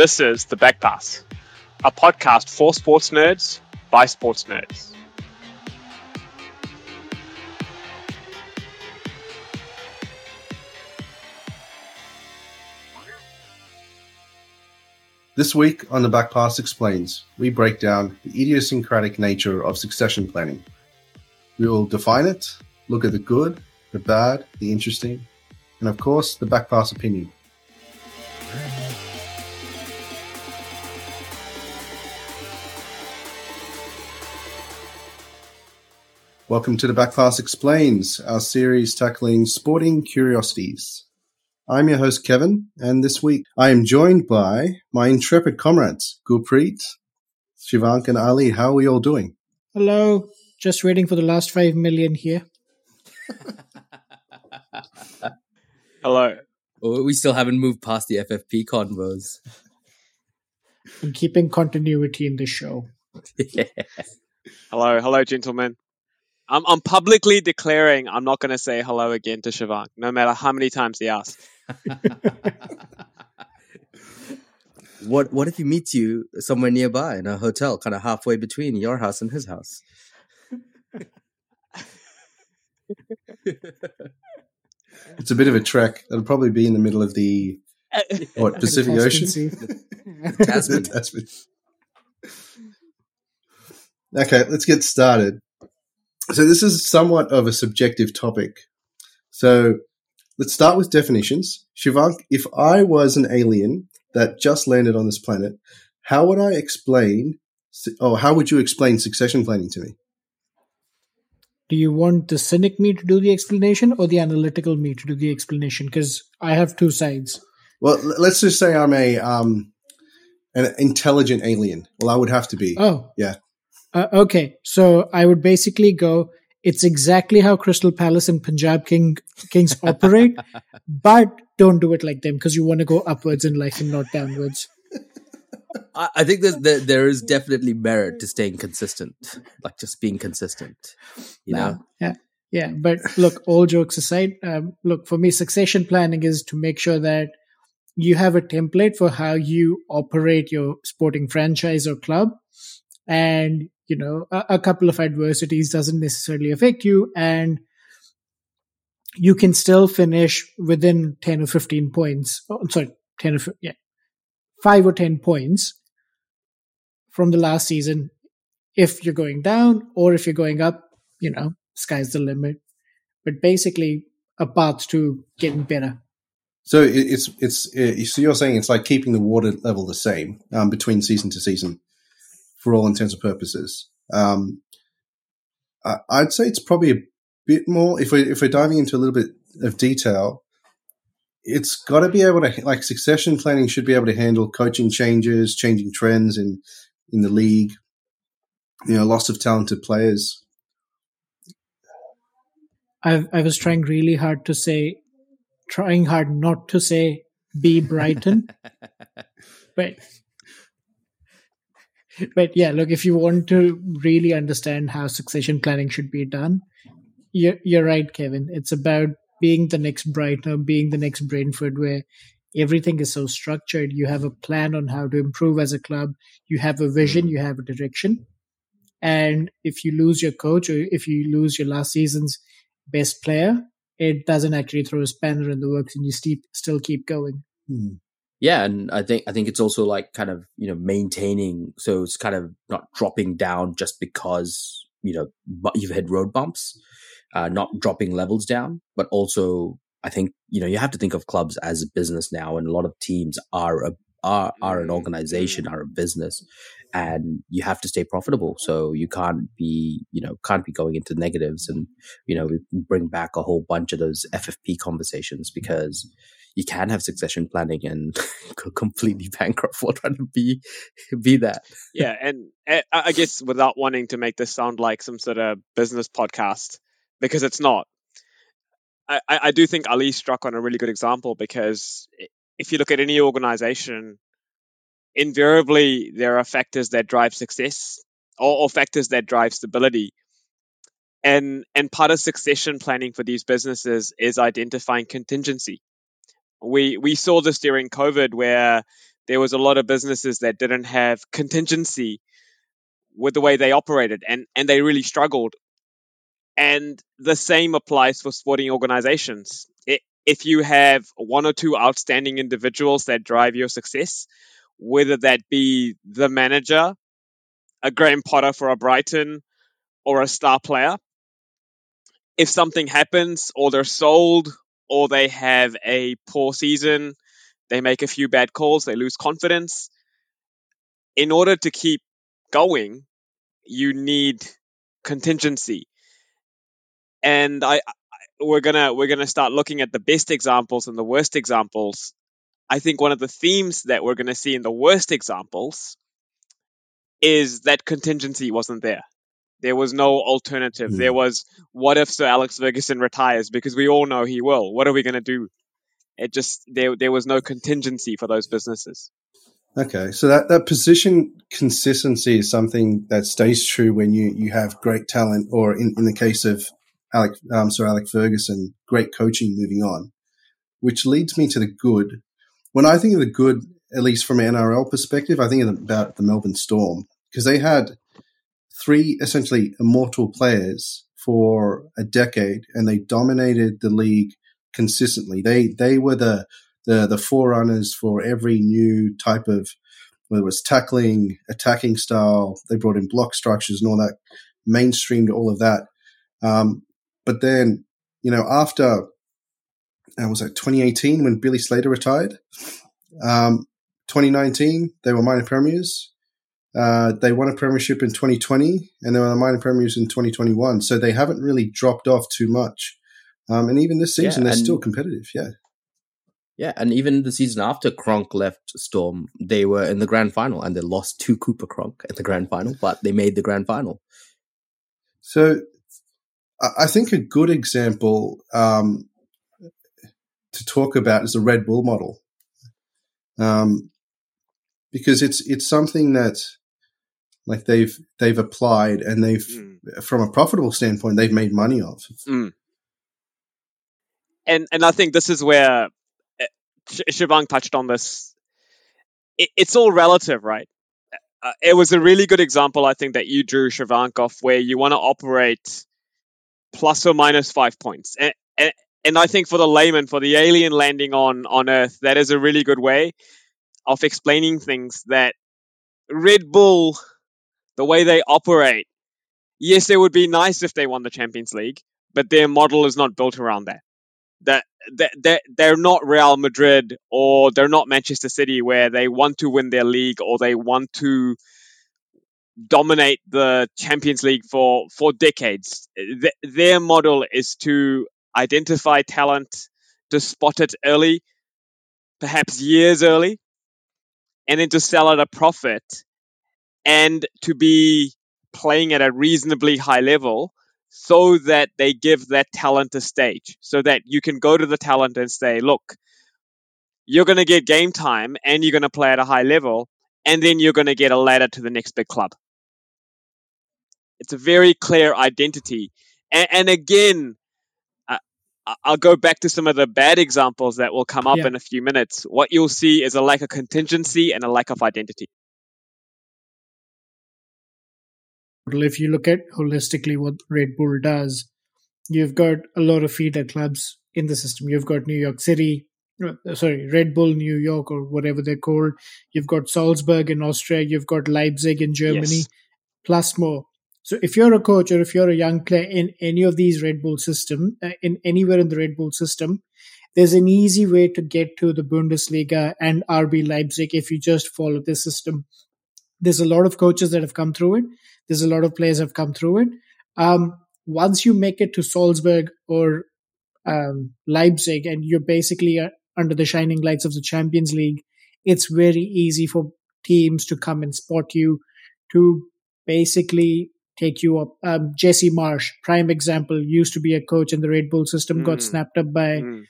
This is The Back Pass, a podcast for sports nerds by sports nerds. This week on The Back Pass Explains, we break down the idiosyncratic nature of succession planning. We will define it, look at the good, the bad, the interesting, and of course, the back pass opinion. Welcome to the Back Pass Explains, our series tackling sporting curiosities. I'm your host, Kevin, and this week I am joined by my intrepid comrades, Gurpreet, Shivank, and Ali. How are we all doing? Hello. Just waiting for the last five million here. Hello. Oh, we still haven't moved past the FFP convos. I'm keeping continuity in the show. yeah. Hello. Hello, gentlemen. I'm, I'm publicly declaring I'm not going to say hello again to Shivank, no matter how many times he asks. what What if he meets you somewhere nearby in a hotel, kind of halfway between your house and his house? It's a bit of a trek. It'll probably be in the middle of the what Pacific The Ocean. Tasman Tasman. The Tasman. Okay, let's get started. So this is somewhat of a subjective topic. So let's start with definitions. Shivank, if I was an alien that just landed on this planet, how would I explain, or how would you explain succession planning to me? Do you want the cynic me to do the explanation or the analytical me to do the explanation? Because I have two sides. Well, let's just say I'm a um, an intelligent alien. Well, I would have to be. Oh. Yeah. Uh, okay. So I would basically go, it's exactly how Crystal Palace and Punjab King Kings operate, but don't do it like them because you want to go upwards in life and not downwards. I, I think there's, there there is definitely merit to staying consistent, like just being consistent. You know, Yeah. Yeah. But look, all jokes aside, um, look, for me, succession planning is to make sure that you have a template for how you operate your sporting franchise or club. And, you know, a, a couple of adversities doesn't necessarily affect you. And you can still finish within 10 or 15 points. Oh, sorry, 10 or, yeah, five or 10 points from the last season if you're going down or if you're going up, you know, sky's the limit. But basically, a path to getting better. So it- it's it's so you're saying it's like keeping the water level the same um, between season to season, for all intents and purposes. Um, I, I'd say it's probably a bit more if we if we're diving into a little bit of detail. It's got to be able to like succession planning should be able to handle coaching changes, changing trends in in the league, you know, loss of talented players. I I was trying really hard to say, trying hard not to say be Brighton, but but yeah, look, if you want to really understand how succession planning should be done, you're you're right, Kevin. It's about being the next Brighton or being the next Brentford, where everything is so structured. You have a plan on how to improve as a club. You have a vision. You have a direction. And if you lose your coach or if you lose your last season's best player, it doesn't actually throw a spanner in the works, and you still keep going. Hmm. Yeah, and I think I think it's also like kind of you know maintaining, so it's kind of not dropping down just because you know you've had road bumps, uh, not dropping levels down, but also I think you know you have to think of clubs as a business now, and a lot of teams are a are are an organization, are a business, and you have to stay profitable. So you can't be you know can't be going into negatives, and you know we bring back a whole bunch of those FFP conversations because you can have succession planning and completely bankrupt while trying to be be that. yeah, and uh, I guess without wanting to make this sound like some sort of business podcast, because it's not. I, I I do think Ali struck on a really good example because if you look at any organization, invariably there are factors that drive success or, or factors that drive stability. And and part of succession planning for these businesses is identifying contingency. We we saw this during COVID where there was a lot of businesses that didn't have contingency with the way they operated and, and they really struggled. And the same applies for sporting organizations. It, if you have one or two outstanding individuals that drive your success, whether that be the manager, a Graham Potter for a Brighton, or a star player, if something happens or they're sold or they have a poor season, they make a few bad calls, they lose confidence. In order to keep going, you need contingency. And I, I we're gonna we're gonna start looking at the best examples and the worst examples. I think one of the themes that we're gonna see in the worst examples is that contingency wasn't there. There was no alternative. Mm. There was, what if Sir Alex Ferguson retires? Because we all know he will. What are we going to do? It just there there was no contingency for those businesses. Okay, so that, that position consistency is something that stays true when you, you have great talent, or in, in the case of Alec, um, Sir Alex Ferguson, great coaching moving on, which leads me to the good. When I think of the good, at least from an NRL perspective, I think about the Melbourne Storm because they had three essentially immortal players for a decade and they dominated the league consistently. They they were the the the forerunners for every new type of whether it was tackling, attacking style. They brought in block structures and all that, mainstreamed all of that. Um, but then, you know, after uh, was that 2018 when Billy Slater retired? Um, 2019 they were minor premiers. Uh, they won a premiership in 2020 and they were the minor premiers in 2021. So they haven't really dropped off too much. Um, and even this season, yeah, they're still competitive. Yeah. Yeah, and even the season after Cronk left Storm, they were in the grand final and they lost to Cooper Cronk at the grand final, but they made the grand final. So I think a good example um, to talk about is the Red Bull model. Um, because it's it's something that like they've they've applied and they've mm. from a profitable standpoint they've made money of. Mm. And and I think this is where Shivang touched on this. It, it's all relative, right? Uh, it was a really good example, I think, that you drew Shivang off, where you want to operate plus or minus five points, and, and and I think for the layman, for the alien landing on on Earth, that is a really good way of explaining things. That Red Bull, the way they operate, yes, it would be nice if they won the Champions League, but their model is not built around that that that they're not Real Madrid or they're not Manchester City where they want to win their league or they want to dominate the Champions League for for decades. their model is to identify talent, to spot it early, perhaps years early, and then to sell at a profit and to be playing at a reasonably high level so that they give that talent a stage so that you can go to the talent and say, look, you're going to get game time and you're going to play at a high level and then you're going to get a ladder to the next big club. It's a very clear identity. And, and again, uh, I'll go back to some of the bad examples that will come up yeah. in a few minutes. What you'll see is a lack of contingency and a lack of identity. If you look at holistically what Red Bull does, you've got a lot of feeder clubs in the system. You've got New York City, uh, sorry, Red Bull New York or whatever they're called. You've got Salzburg in Austria. You've got Leipzig in Germany, yes. plus more. So if you're a coach or if you're a young player in any of these Red Bull system, uh, in anywhere in the Red Bull system, there's an easy way to get to the Bundesliga and RB Leipzig if you just follow this system. There's a lot of coaches that have come through it. There's a lot of players have come through it. Um, once you make it to Salzburg or um, Leipzig, and you're basically uh, under the shining lights of the Champions League, it's very easy for teams to come and spot you, to basically take you up. Um, Jesse Marsch, prime example, used to be a coach in the Red Bull system, mm. got snapped up by mm.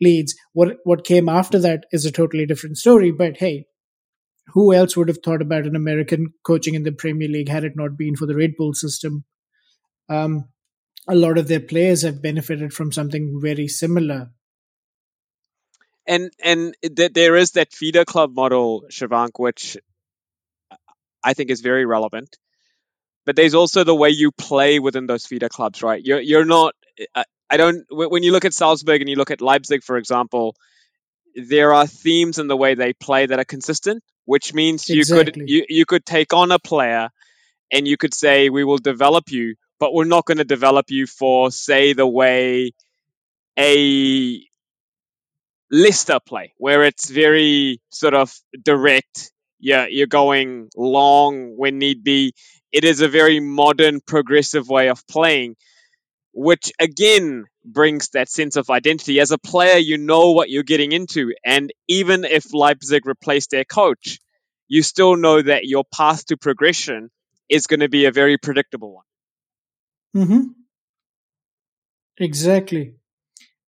Leeds. What what came after that is a totally different story. But hey, who else would have thought about an American coaching in the Premier League had it not been for the Red Bull system? Um, a lot of their players have benefited from something very similar. and and th- there is that feeder club model, Shivank, which I think is very relevant. But there's also the way you play within those feeder clubs, right? You're you're not. I, I don't. When you look at Salzburg and you look at Leipzig, for example, there are themes in the way they play that are consistent, which means you Exactly. could you, you could take on a player and you could say we will develop you, but we're not going to develop you for say the way a Lister play, where it's very sort of direct. Yeah, you're going long when need be. It is a very modern, progressive way of playing, which again brings that sense of identity. As a player, you know what you're getting into. And even if Leipzig replaced their coach, you still know that your path to progression is going to be a very predictable one. Mm-hmm. Exactly.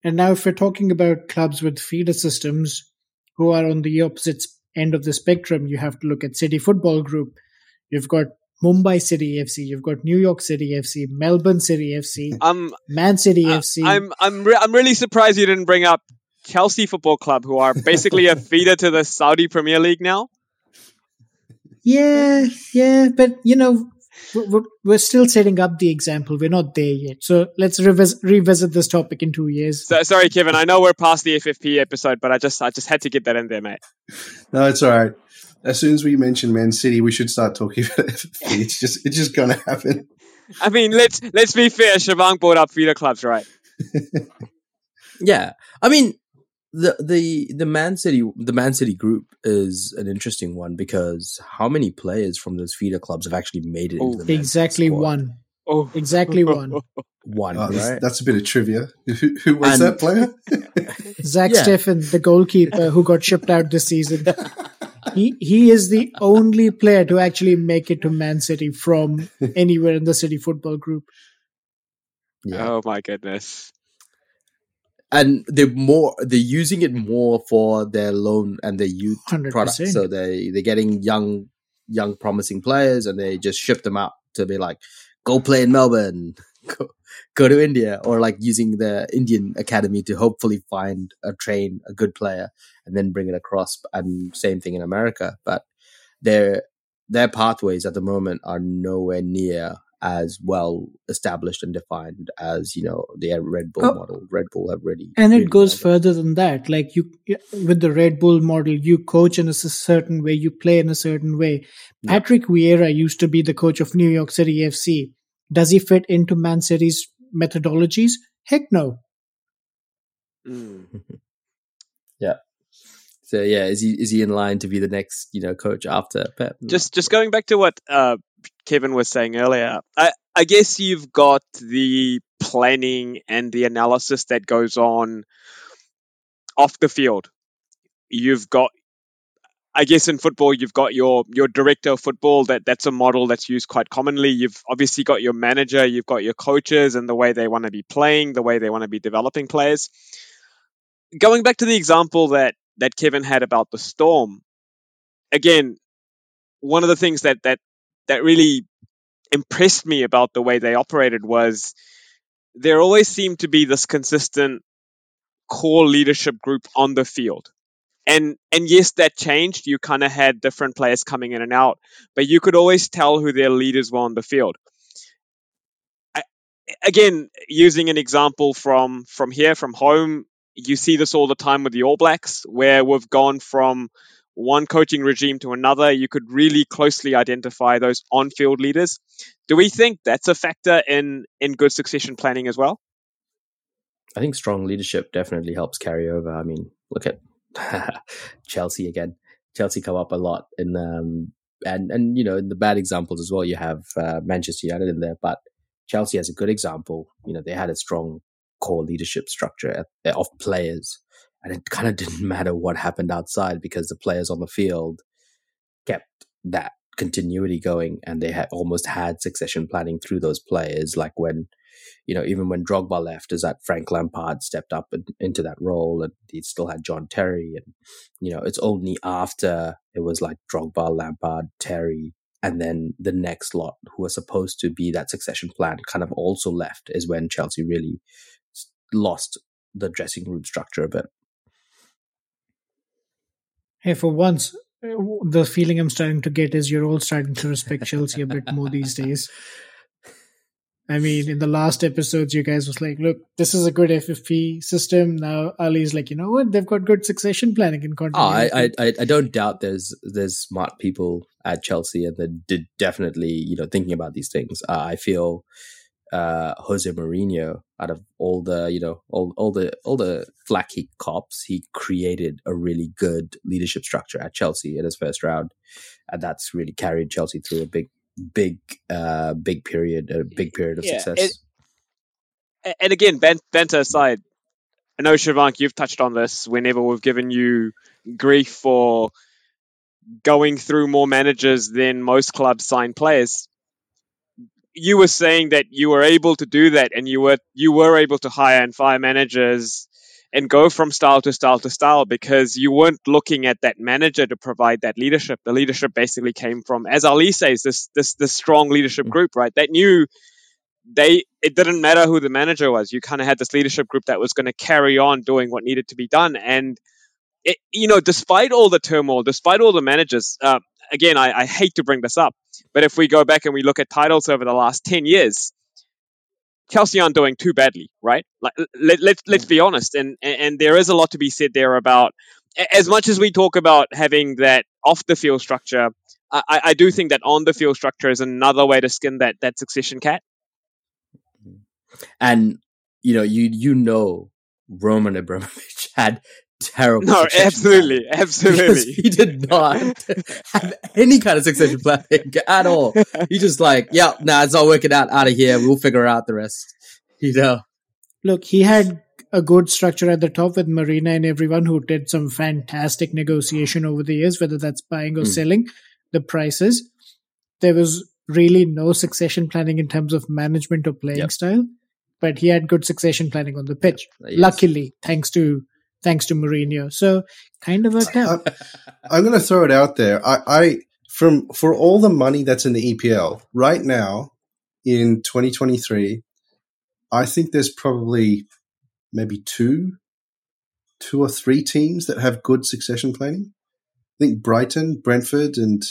And now, if we're talking about clubs with feeder systems who are on the opposite end of the spectrum, you have to look at City Football Group. You've got Mumbai City FC, you've got New York City FC, Melbourne City FC, Um, Man City I- FC. I'm I'm re- I'm really surprised you didn't bring up Chelsea Football Club, who are basically a feeder to the Saudi Premier League now. Yeah, yeah, but you know, we're- we're, we're still setting up the example. We're not there yet. So let's revis- revisit this topic in two years. So, sorry, Kevin. I know we're past the FFP episode, but I just I just had to get that in there, mate. No, it's all right. As soon as we mention Man City, we should start talking about FFP. It's just it's just going to happen. I mean, let's let's be fair. Shavang brought up feeder clubs, right? Yeah, I mean the the the Man City the Man City group is an interesting one because how many players from those feeder clubs have actually made it Oh. into the Exactly squad? one. Oh, Exactly one. One, Oh, that's, right? that's a bit of trivia. Who, who was And- that player? Zack Yeah. Steffen, the goalkeeper who got shipped out this season. He he is the only player to actually make it to Man City from anywhere in the City Football Group. yeah. oh my goodness. and they're more they're using it more for their loan and their youth 100%. product. So they they're getting young young promising players and they just ship them out to be like go play in Melbourne, go, go to India or like using the Indian academy to hopefully find a train a good player and then bring it across and same thing in America, but their their pathways at the moment are nowhere near as well established and defined as you know the Red Bull Oh. model. Red Bull have really And really it goes nailed further than that. Like you, with the Red Bull model, you coach in a certain way, you play in a certain way. Yeah. Patrick Vieira used to be the coach of New York City FC. Does he fit into Man City's methodologies? Heck no. Mm. So yeah, is he is he in line to be the next you know coach after Pep? Just just going back to what uh, Kevin was saying earlier, I I guess you've got the planning and the analysis that goes on off the field. You've got I guess in football you've got your your director of football that that's a model that's used quite commonly. You've obviously got your manager, you've got your coaches and the way they want to be playing, the way they want to be developing players. Going back to the example that that Kevin had about the Storm, again, one of the things that that that really impressed me about the way they operated was there always seemed to be this consistent core leadership group on the field. And and yes, that changed. You kind of had different players coming in and out, but you could always tell who their leaders were on the field. I, again, using an example from from here, from home, you see this all the time with the All Blacks, where we've gone from one coaching regime to another. You could really closely identify those on-field leaders. Do we think that's a factor in in good succession planning as well? I think strong leadership definitely helps carry over. I mean, look at Chelsea again. Chelsea come up a lot in um and and you know in the bad examples as well. You have uh, Manchester United in there, but Chelsea has a good example. You know they had a strong core leadership structure of players, and it kind of didn't matter what happened outside because the players on the field kept that continuity going, and they had almost had succession planning through those players. Like when you know, even when Drogba left, is that Frank Lampard stepped up in, into that role, and he still had John Terry, and you know, it's only after it was like Drogba, Lampard, Terry, and then the next lot who were supposed to be that succession plan kind of also left, is when Chelsea really lost the dressing room structure a bit. Hey, for once, uh, the feeling I'm starting to get is you're all starting to respect Chelsea a bit more these days. I mean, in the last episodes, you guys was like, "Look, this is a good FFP system." Now Ali's like, "You know what? They've got good succession planning and Oh, I, I, I, don't doubt there's there's smart people at Chelsea and they're definitely you know thinking about these things. Uh, I feel uh, Jose Mourinho, out of all the you know all all the all the flack he cops, he created a really good leadership structure at Chelsea in his first round, and that's really carried Chelsea through a big big uh big period a big period of Yeah, success. A- And again, ben- banter aside, I know Shivank, you've touched on this whenever we've given you grief for going through more managers than most clubs sign players. You were saying that you were able to do that, and you were you were able to hire and fire managers and go from style to style to style because you weren't looking at that manager to provide that leadership. The leadership basically came from, as Ali says, this this this strong leadership group, right? That knew they it didn't matter who the manager was. You kind of had this leadership group that was going to carry on doing what needed to be done, and it, you know, despite all the turmoil, despite all the managers, uh, again, I, I hate to bring this up, but if we go back and we look at titles over the last ten years, Chelsea aren't doing too badly, right? Like, let, let, let's be honest, and, and there is a lot to be said there about as much as we talk about having that off the field structure. I, I I do think that on the field structure is another way to skin that that succession cat. and you know you you know Roman Abramovich had terrible No, absolutely, planning absolutely. he did not have any kind of succession planning at all. He just like, yeah, nah, it's all working out out of here. We'll figure out the rest. You know, Look, he had a good structure at the top with Marina and everyone who did some fantastic negotiation over the years, whether that's buying or Hmm. selling the prices. There was really no succession planning in terms of management or playing Yep. style, but he had good succession planning on the pitch. Yes. Luckily, thanks to thanks to Mourinho. So kind of worked out. I'm going to throw it out there. I, I from for all the money that's in the EPL right now in 2023, I think there's probably maybe two, two or three teams that have good succession planning. I think Brighton, Brentford, and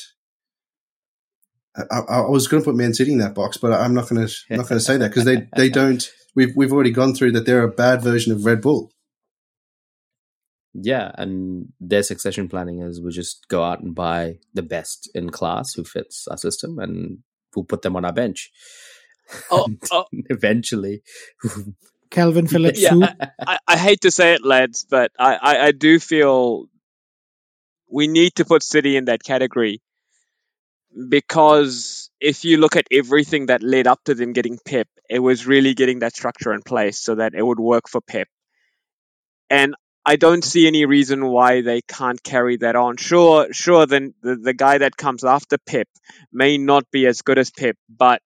I, I, I was going to put Man City in that box, but I'm not going to not going to say that because they they don't. We've we've already gone through that. They're a bad version of Red Bull. Yeah, and their succession planning is we just go out and buy the best in class who fits our system, and we'll put them on our bench. Oh, oh. eventually, Kalvin Phillips Yeah, I, I hate to say it, lads, but I, I, I do feel we need to put City in that category because if you look at everything that led up to them getting Pep, it was really getting that structure in place so that it would work for Pep. And I don't see any reason why they can't carry that on. Sure, sure, then the, the guy that comes after Pep may not be as good as Pep, but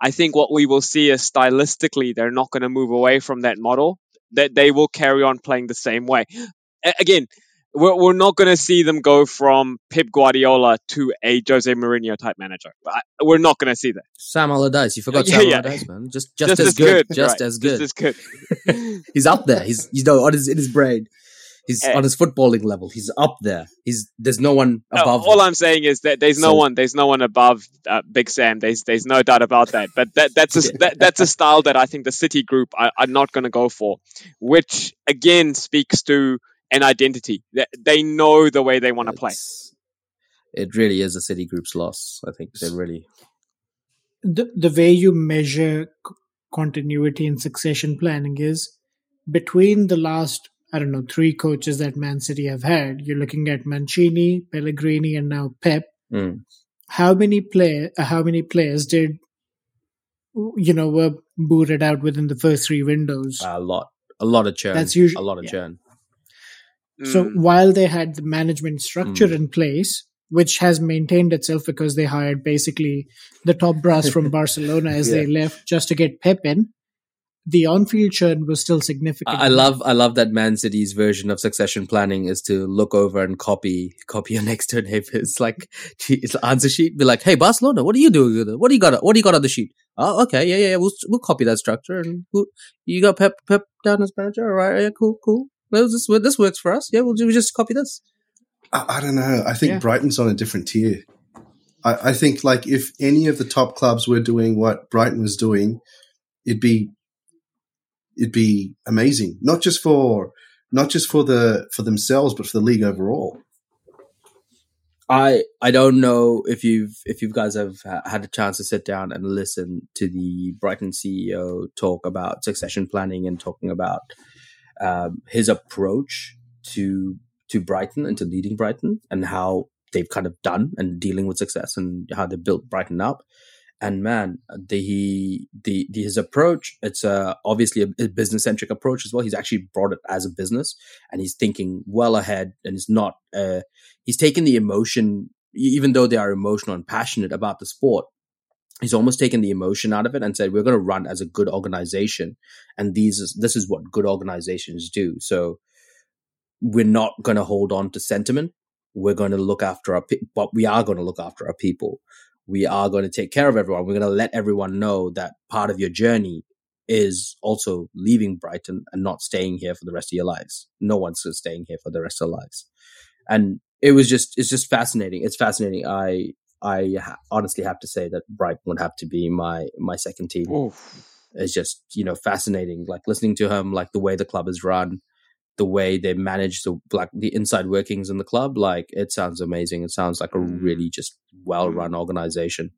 I think what we will see is stylistically they're not going to move away from that model. That they will carry on playing the same way. A- again, we're, we're not going to see them go from Pep Guardiola to a Jose Mourinho type manager. We're not going to see that. Sam Allardyce, you forgot Yeah, Sam yeah. Allardyce, man. Just, just, as, good, just right, as good. Just as good. He's up there. He's you know on his in his brain. He's Eh. on his footballing level. He's up there. He's there's no one Uh, above. all him. I'm saying is that there's no So- one, there's no one above uh, Big Sam. There's there's no doubt about that. But that that's a that, that's a style that I think the City group are, are not going to go for, which again speaks to an identity. They, they know the way they want to play. It really is a City group's loss. I think they really. the, the way you measure c- continuity and succession planning is between the last I don't know three coaches that Man City have had. You're looking at Mancini, Pellegrini, and now Pep. Mm. How many play uh, How many players did you know were booted out within the first three windows? A lot, a lot of churn. That's usu- a lot of yeah. churn. So Mm. while they had the management structure Mm. in place, which has maintained itself because they hired basically the top brass from Barcelona as they left just to get Pep in, the on-field churn was still significant. I love, I love that Man City's version of succession planning is to look over and copy, copy your next door neighbor's like it's answer sheet. Be like, hey Barcelona, what are you doing? with it? What do you got? What do you got on the sheet? Oh, okay, yeah, yeah, yeah. We'll we'll copy that structure and who, you got Pep Pep down as manager. All right, yeah, cool, cool. Well, this this works for us. Yeah, we'll, we'll just copy this. I, I don't know. I think Yeah. Brighton's on a different tier. I, I think like if any of the top clubs were doing what Brighton was doing, it'd be it'd be amazing. Not just for not just for the for themselves, but for the league overall. I I don't know if you've if you guys have had a chance to sit down and listen to the Brighton CEO talk about succession planning and talking about um, his approach to to Brighton and to leading Brighton and how they've kind of done and dealing with success and how they built Brighton up. And man, the the, the his approach it's uh, obviously a, business centric approach as well. He's actually brought it as a business and he's thinking well ahead and is not. Uh, he's taken the emotion, even though they are emotional and passionate about the sport. He's almost taken the emotion out of it and said, "We're going to run as a good organization, and these is this is what good organizations do." So we're not going to hold on to sentiment. We're going to look after our, pe- but we are going to look after our people. We are going to take care of everyone. We're going to let everyone know that part of your journey is also leaving Brighton and not staying here for the rest of your lives. No one's staying here for the rest of their lives. And it was just, it's just fascinating. It's fascinating. I, I ha- honestly have to say that Brighton would have to be my, my second team Oof. is just you know fascinating like listening to him like the way the club is run the way they manage the like the inside workings in the club like it sounds amazing it sounds like a Mm. really just well run organization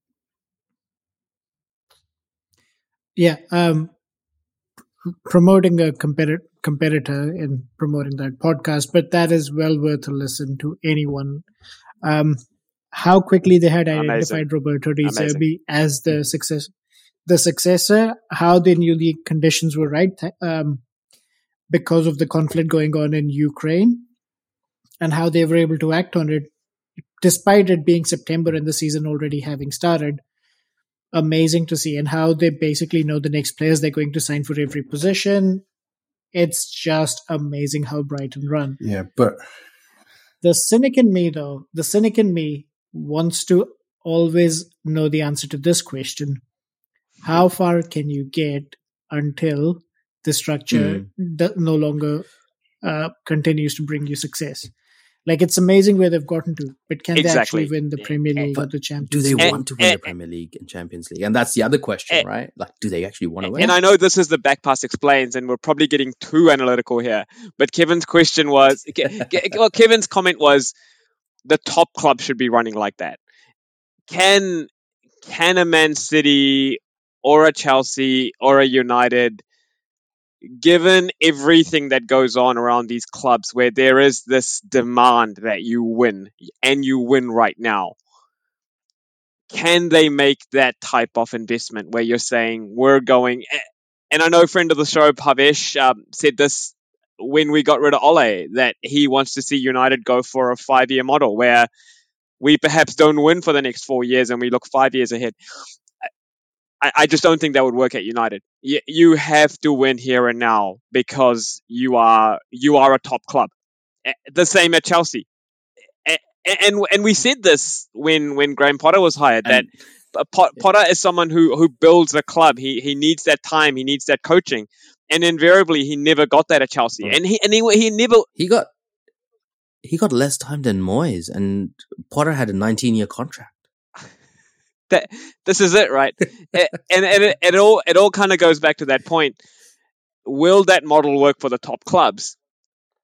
Yeah. Um, promoting a competitor competitor in promoting that podcast, but that is well worth a listen to anyone. Um, how quickly they had Amazing. identified Roberto De Amazing. Zerbi as the success, the successor. How they knew the conditions were right um, because of the conflict going on in Ukraine, and how they were able to act on it, despite it being September and the season already having started amazing to see and how they basically know the next players they're going to sign for every position. It's just amazing how Brighton run. Yeah, but The cynic in me, though, the cynic in me wants to always know the answer to this question How far can you get until the structure hmm. do- no longer uh, continues to bring you success? Like, it's amazing where they've gotten to, but can Exactly. they actually win the eh, Premier eh, League or the the do they League? And- want to win eh, the premier league and champions league and that's the other question and- right like do they actually want to win And I know this is the back pass explains, and we're probably getting too analytical here. But Kevin's question was, Ke- Ke- well, Kevin's comment was, the top club should be running like that. Can can a Man City or a Chelsea or a United, given everything that goes on around these clubs, where there is this demand that you win and you win right now, can they make that type of investment where you're saying we're going and I know friend of the show Pavesh um, said this when we got rid of Ole that he wants to see United go for a five year model where we perhaps don't win for the next four years and we look five years ahead. I, I just don't think that would work at United. You, you have to win here and now because you are you are a top club. The same at Chelsea. And and we said this when when Graham Potter was hired that And- uh, Potter is someone who who builds a club. He he needs that time. He needs that coaching, and invariably he never got that at Chelsea. Mm. And he and he, he never. he got he got less time than Moyes and Potter had a 19 year contract That this is it, right? And and it, it all it all kind of goes back to that point. Will that model work for the top clubs?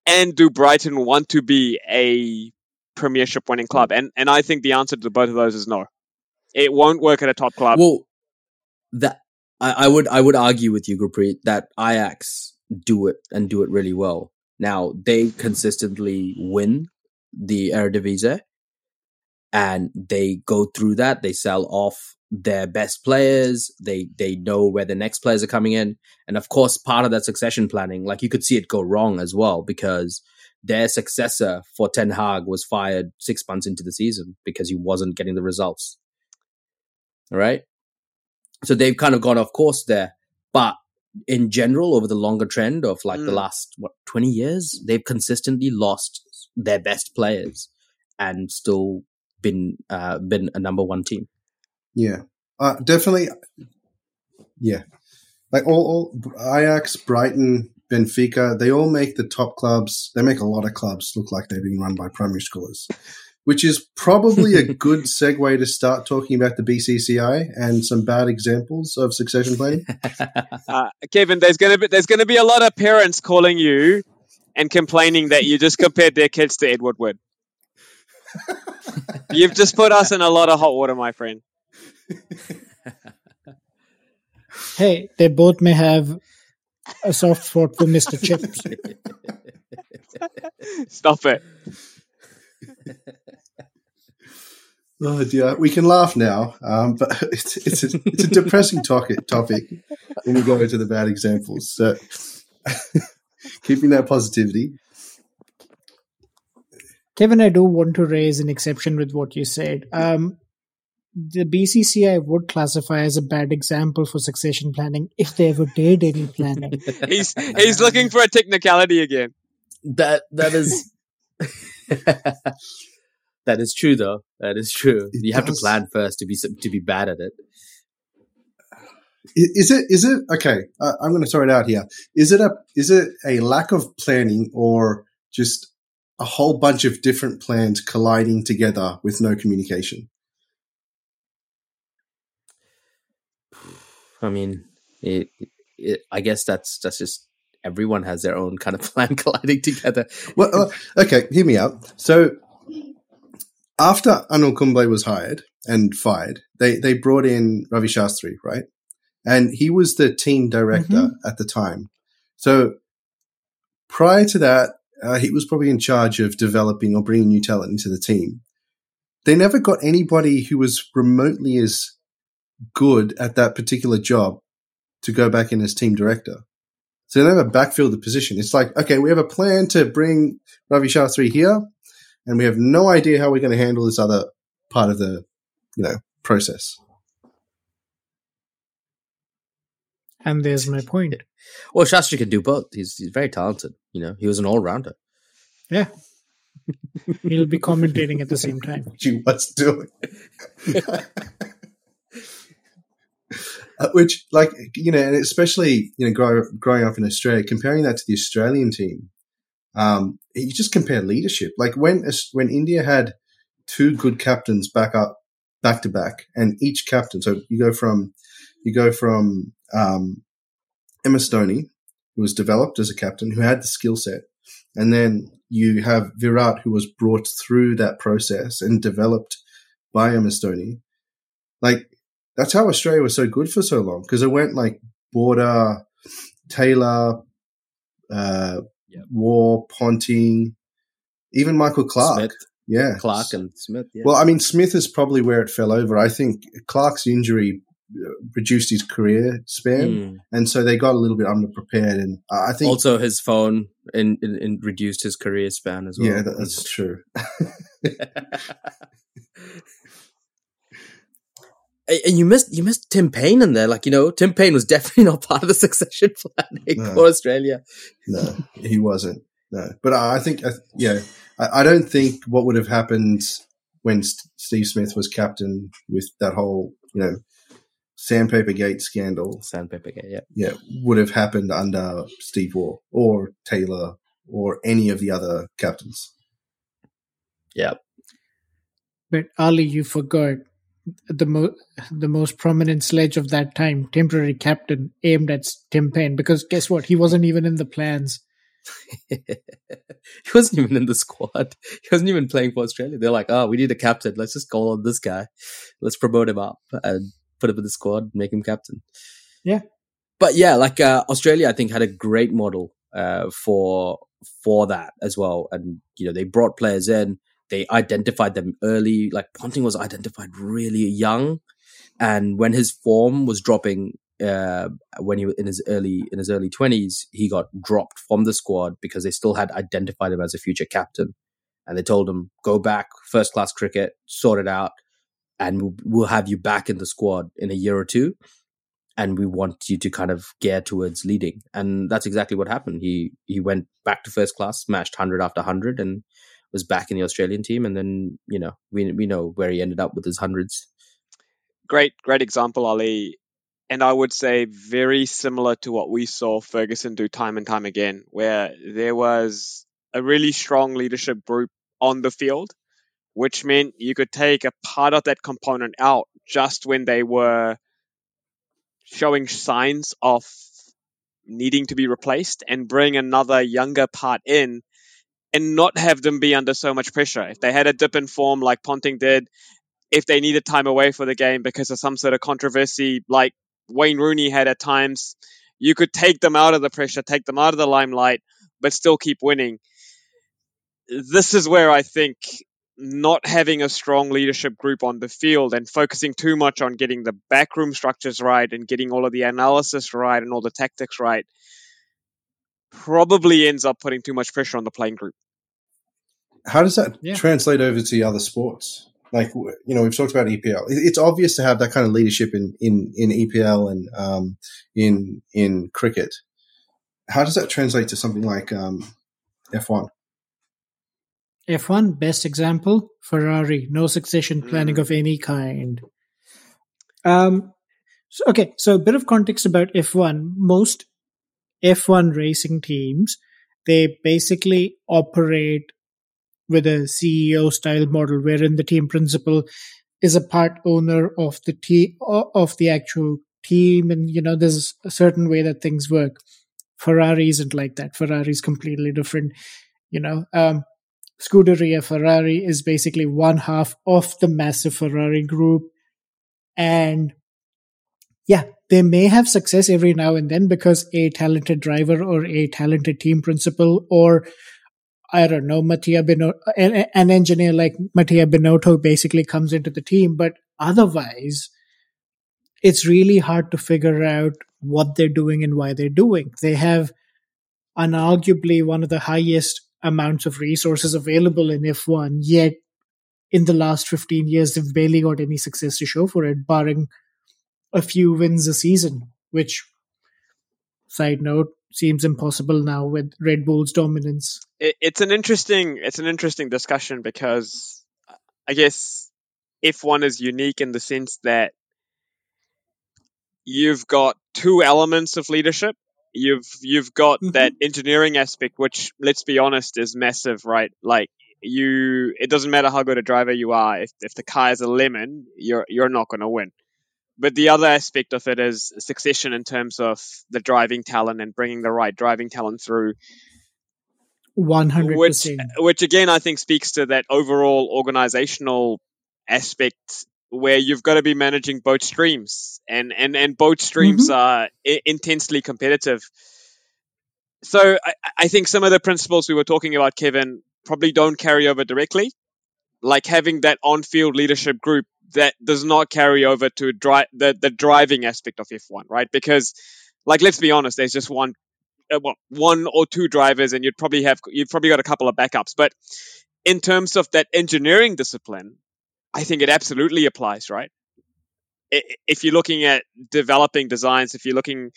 And do Brighton want to be a Premiership winning club? And and I think the answer to both of those is no. It won't work at a top club. well that I, I would I would argue with you Gurpreet that Ajax do it and do it really well. Now they consistently win the Eredivisie and they go through that. They sell off their best players. They they know where the next players are coming in. And of course part of that succession planning like you could see it go wrong as well because their successor for Ten Hag was fired 6 months into the season because he wasn't getting the results. All right so they've kind of gone off course there but in general over the longer trend of like the Mm. last what 20 years they've consistently lost their best players and still been uh been a number one team Yeah, uh, definitely. Yeah, like all, all Ajax, Brighton, Benfica, they all make the top clubs. They make a lot of clubs look like they're being run by primary schoolers, which is probably a good segue to start talking about the BCCI and some bad examples of succession planning. Uh, Kevin, there's gonna be there's gonna be a lot of parents calling you and complaining that you just compared their kids to Edward Wood. You've just put us in a lot of hot water, my friend. Hey, they both may have a soft spot for Mr. Chips. Stop it. Oh dear, we can laugh now, um, but it's it's a, it's a depressing topic. Topic when we go into the bad examples. So, keeping that positivity. Kevin, I do want to raise an exception with what you said. Um, the BCCI would classify as a bad example for succession planning if they ever did any planning. He's he's looking for a technicality again. That that is that is true though. That is true. It you have does- to plan first to be to be bad at it. Is it okay? Uh, I'm going to throw it out here. Is it a? Is it a lack of planning or just a whole bunch of different plans colliding together with no communication? I mean, it, it, I guess that's that's just everyone has their own kind of plan colliding together. Well, uh, okay, hear me out. So after Anil Kumble was hired and fired, they they brought in Ravi Shastri, right? And he was the team director at the time. So prior to that, uh, he was probably in charge of developing or bringing new talent into the team. They never got anybody who was remotely as good at that particular job to go back in as team director. So they never backfilled the position. It's like, okay, we have a plan to bring Ravi Shastri here, and we have no idea how we're going to handle this other part of the, you know, process. and there's my point. Well, Shastri can do both. He's he's very talented. You know, he was an all rounder. Yeah. He'll be commentating at the same time. What you was doing. Uh, which, like, you know, and especially, you know, grow, growing up in Australia, comparing that to the Australian team, um, you just compare leadership. Like when when India had two good captains back up back to back, and each captain. So you go from you go from um, MS Dhoni, who was developed as a captain, who had the skill set, and then you have Virat, who was brought through that process and developed by MS Dhoni. Like that's how Australia was so good for so long because it went like Border, Taylor, uh, Yep. Waugh, Ponting, even Michael Clarke. Smith, Yeah, Clarke, and Smith. Yeah. well, I mean, Smith is probably where it fell over. I think Clarke's injury uh, reduced his career span, Mm. and so they got a little bit underprepared. And I think, also his phone in reduced his career span as well. yeah, that's true. And and you missed you missed Tim Paine in there. Like you know, Tim Paine was definitely not part of the succession planning No. for Australia. No, he wasn't. No, but I I think, yeah, I, I don't think what would have happened when St- Steve Smith was captain with that whole, you know, sandpaper gate scandal, Sandpaper, Gate, yeah. yeah, would have happened under Steve Waugh or Taylor or any of the other captains. Yeah. But Ali, you forgot the mo- the most prominent sledge of that time, temporary captain, aimed at Tim Paine. Because guess what? He wasn't even in the plans. he wasn't even in the squad. He wasn't even playing for Australia. They're like, oh, we need a captain. Let's just call on this guy. Let's promote him up and put him in the squad, make him captain. Yeah. But yeah, like uh, Australia, I think had a great model uh, for for that as well. And you know, they brought players in. They identified them early. Like Ponting was identified really young, and when his form was dropping uh, when he was in his early in his early twenties, he got dropped from the squad because they still had identified him as a future captain, and they told him go back first class cricket, sort it out, and we'll, we'll have you back in the squad in a year or two, and we want you to kind of gear towards leading, and that's exactly what happened. He he went back to first class, smashed hundred after hundred, and was back in the Australian team, and then you know we we know where he ended up with his hundreds. Great, great example, Ali. and I would say very similar to what we saw Ferguson do time and time again, where there was a really strong leadership group on the field, which meant you could take a part of that component out just when they were showing signs of needing to be replaced and bring another younger part in and not have them be under so much pressure. If they had a dip in form like Ponting did, if they needed time away for the game because of some sort of controversy like Wayne Rooney had at times, you could take them out of the pressure, take them out of the limelight, but still keep winning. This is where I think not having a strong leadership group on the field and focusing too much on getting the backroom structures right and getting all of the analysis right and all the tactics right probably ends up putting too much pressure on the playing group. How does that Yeah. translate over to the other sports? Like you know, we've talked about EPL. It's obvious to have that kind of leadership in in in EPL and um, in in cricket. How does that translate to something like um, F1? F1, best example, Ferrari, no succession planning Mm. of any kind. Um, so, okay, so a bit of context about F1. Most F1 racing teams, they basically operate with a CEO style model wherein the team principal is a part owner of the team of the actual team and you know there's a certain way that things work ferrari isn't like that ferrari is completely different you know um Scuderia Ferrari is basically one half of the massive Ferrari group. And yeah, they may have success every now and then because a talented driver or a talented team principal or I don't know, Mattia Binotto, an, engineer like Mattia Binotto basically comes into the team. But otherwise, it's really hard to figure out what they're doing and why they're doing. They have unarguably one of the highest amounts of resources available in F1, yet in the last 15 years, they've barely got any success to show for it, barring a few wins a season, which, side note, seems impossible now with Red Bull's dominance. It, it's an interesting it's an interesting discussion because I guess F1 is unique in the sense that you've got two elements of leadership. You've you've got Mhm. that engineering aspect, which let's be honest is massive, right? Like you, it doesn't matter how good a driver you are. If if the car is a lemon, you're you're not going to win. But the other aspect of it is succession in terms of the driving talent and bringing the right driving talent through 100%. which which again I think speaks to that overall organizational aspect where you've got to be managing both streams and and and both streams are I- intensely competitive. So I, I think some of the principles we were talking about, Kevin, probably don't carry over directly. Like having that on-field leadership group that does not carry over to drive the the driving aspect of F1, right? Because, like, let's be honest, there's just one uh, what, one or two drivers, and you'd probably have you've probably got a couple of backups. But in terms of that engineering discipline, I think it absolutely applies, right? If you're looking at developing designs, if you're looking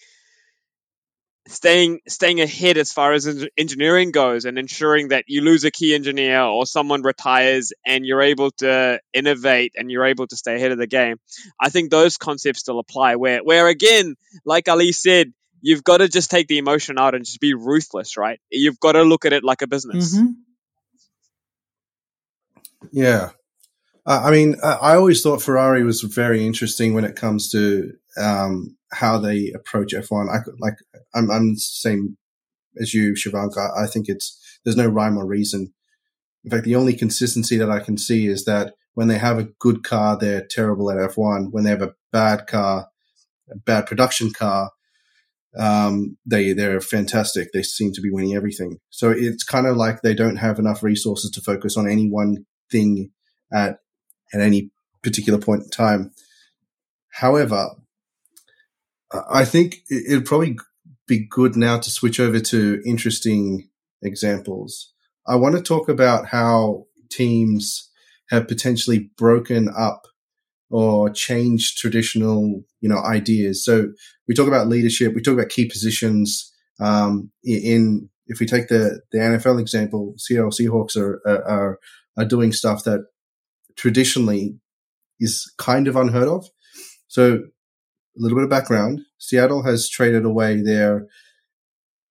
staying staying ahead as far as engineering goes, and ensuring that you lose a key engineer or someone retires, and you're able to innovate and you're able to stay ahead of the game, I think those concepts still apply. Where where again, like Ali said, you've got to just take the emotion out and just be ruthless, right? You've got to look at it like a business. Mhm. Yeah. Uh, I mean, I, I always thought Ferrari was very interesting when it comes to um, how they approach F1. I like, I'm, I'm the same as you, Shivank. I, I think it's there's no rhyme or reason. In fact, the only consistency that I can see is that when they have a good car, they're terrible at F1. When they have a bad car, a bad production car, um, they they're fantastic. They seem to be winning everything. So it's kind of like they don't have enough resources to focus on any one thing at at any particular point in time. However, I think it- it'd probably be good now to switch over to interesting examples. I want to talk about how teams have potentially broken up or changed traditional, you know, ideas. So we talk about leadership, we talk about key positions. Um, in if we take the the NFL example, Seattle Seahawks are are are doing stuff that traditionally is kind of unheard of. So a little bit of background. Seattle has traded away their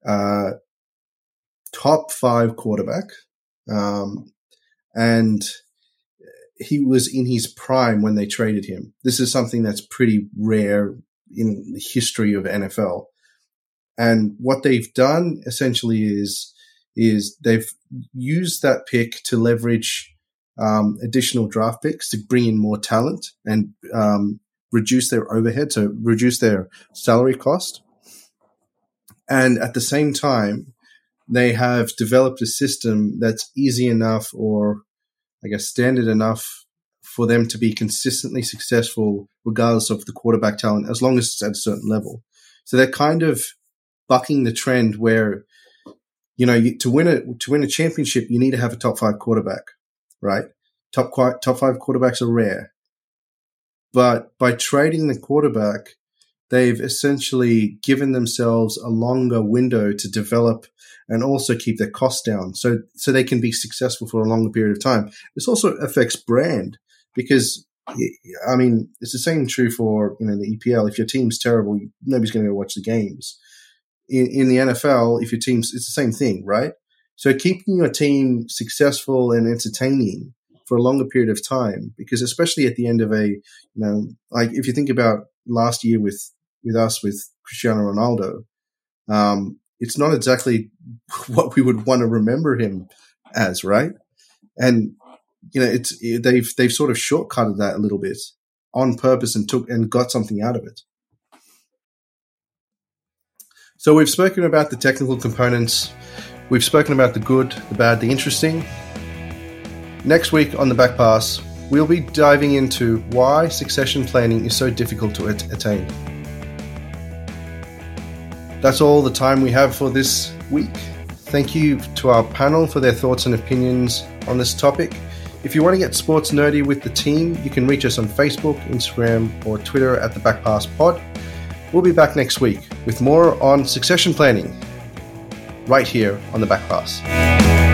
uh, top five quarterback, um, and he was in his prime when they traded him. This is something that's pretty rare in the history of NFL. And what they've done essentially is is they've used that pick to leverage um, additional draft picks to bring in more talent and um, reduce their overhead, so reduce their salary cost. And at the same time, they have developed a system that's easy enough or I guess standard enough for them to be consistently successful regardless of the quarterback talent as long as it's at a certain level. So they're kind of bucking the trend where you know, you, to win a to win a championship, you need to have a top five quarterback, right? Top top five quarterbacks are rare, but by trading the quarterback, they've essentially given themselves a longer window to develop and also keep their costs down, so so they can be successful for a longer period of time. This also affects brand because I mean, it's the same true for you know the EPL. If your team's terrible, nobody's going to watch the games in, in the NFL, if your team's, it's the same thing, right? So keeping your team successful and entertaining for a longer period of time, because especially at the end of a, you know, like if you think about last year with, with us, with Cristiano Ronaldo, um, it's not exactly what we would want to remember him as, right? And, you know, it's, they've, they've sort of shortcutted that a little bit on purpose and took, and got something out of it. So we've spoken about the technical components, we've spoken about the good, the bad, the interesting. Next week on the back pass, we'll be diving into why succession planning is so difficult to attain. That's all the time we have for this week. Thank you to our panel for their thoughts and opinions on this topic. If you want to get sports nerdy with the team, you can reach us on Facebook, Instagram, or Twitter at the Backpass Pod. We'll be back next week with more on succession planning right here on the Back Pass.